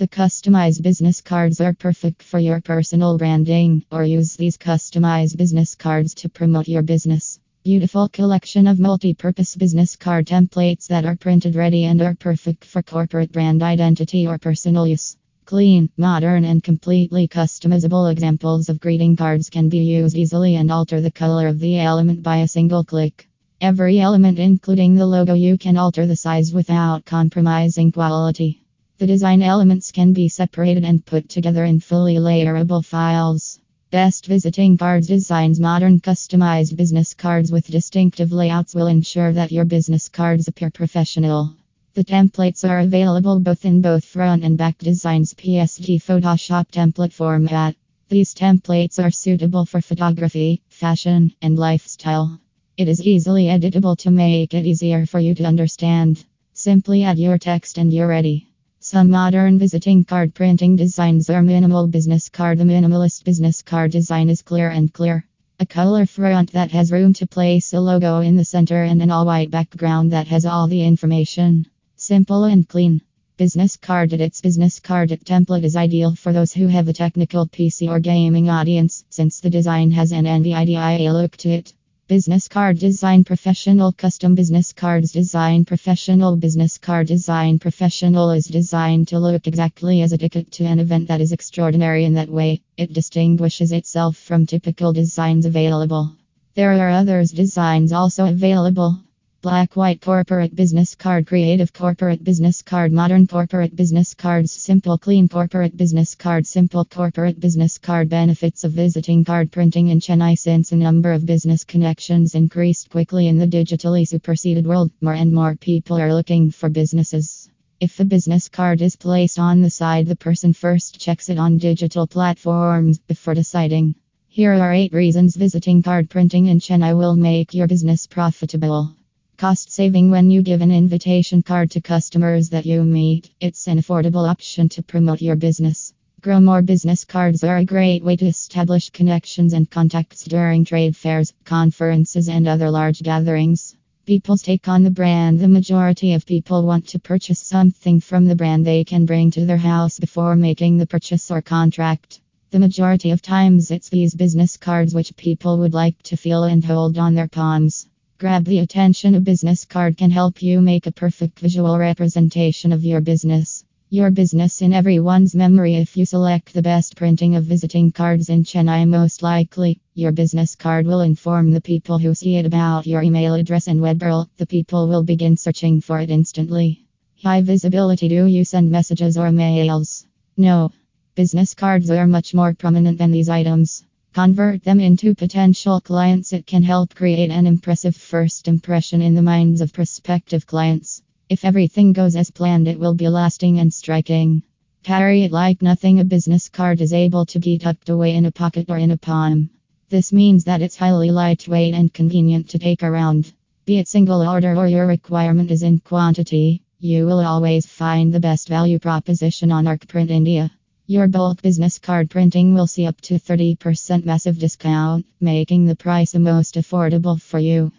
The customized business cards are perfect for your personal branding or use these customized business cards to promote your business. Beautiful collection of multi-purpose business card templates that are printed ready and are perfect for corporate brand identity or personal use. Clean, modern, and completely customizable examples of greeting cards can be used easily and alter the color of the element by a single click. Every element, including the logo, you can alter the size without compromising quality. The design elements can be separated and put together in fully layerable files. Best visiting cards designs modern customized business cards with distinctive layouts will ensure that your business cards appear professional. The templates are available both in both front and back designs PSD Photoshop template format. These templates are suitable for photography, fashion, and lifestyle. It is easily editable to make it easier for you to understand. Simply add your text and you're ready. Some modern visiting card printing designs are minimal business card. The minimalist business card design is clear and clear. A color front that has room to place a logo in the center and an all white background that has all the information. Simple and clean. Business card its business card template is ideal for those who have a technical PC or gaming audience since the design has an NVIDIA look to it. Business card design professional custom business cards design professional business card design professional is designed to look exactly as a ticket to an event that is extraordinary in that way. It distinguishes itself from typical designs available. There are others designs also available. Black White Corporate Business Card Creative Corporate Business Card Modern Corporate Business Cards Simple Clean Corporate Business Card Simple Corporate Business Card Benefits of visiting card printing in Chennai Since a number of business connections increased quickly in the digitally superseded world, more and more people are looking for businesses. If a business card is placed on the side, the person first checks it on digital platforms before deciding. Here are 8 reasons visiting card printing in Chennai will make your business profitable. Cost saving when you give an invitation card to customers that you meet. It's an affordable option to promote your business. Grow more business cards are a great way to establish connections and contacts during trade fairs, conferences, and other large gatherings. People's take on the brand The majority of people want to purchase something from the brand they can bring to their house before making the purchase or contract. The majority of times, it's these business cards which people would like to feel and hold on their palms. Grab the attention. A business card can help you make a perfect visual representation of your business. Your business in everyone's memory if you select the best printing of visiting cards in Chennai. Most likely, your business card will inform the people who see it about your email address and web URL. The people will begin searching for it instantly. High visibility. Do you send messages or mails? No. Business cards are much more prominent than these items. Convert them into potential clients. It can help create an impressive first impression in the minds of prospective clients. If everything goes as planned, it will be lasting and striking. Carry it like nothing. A business card is able to be tucked away in a pocket or in a palm. This means that it's highly lightweight and convenient to take around. Be it single order or your requirement is in quantity, you will always find the best value proposition on ArcPrint India. Your bulk business card printing will see up to 30% massive discount, making the price the most affordable for you.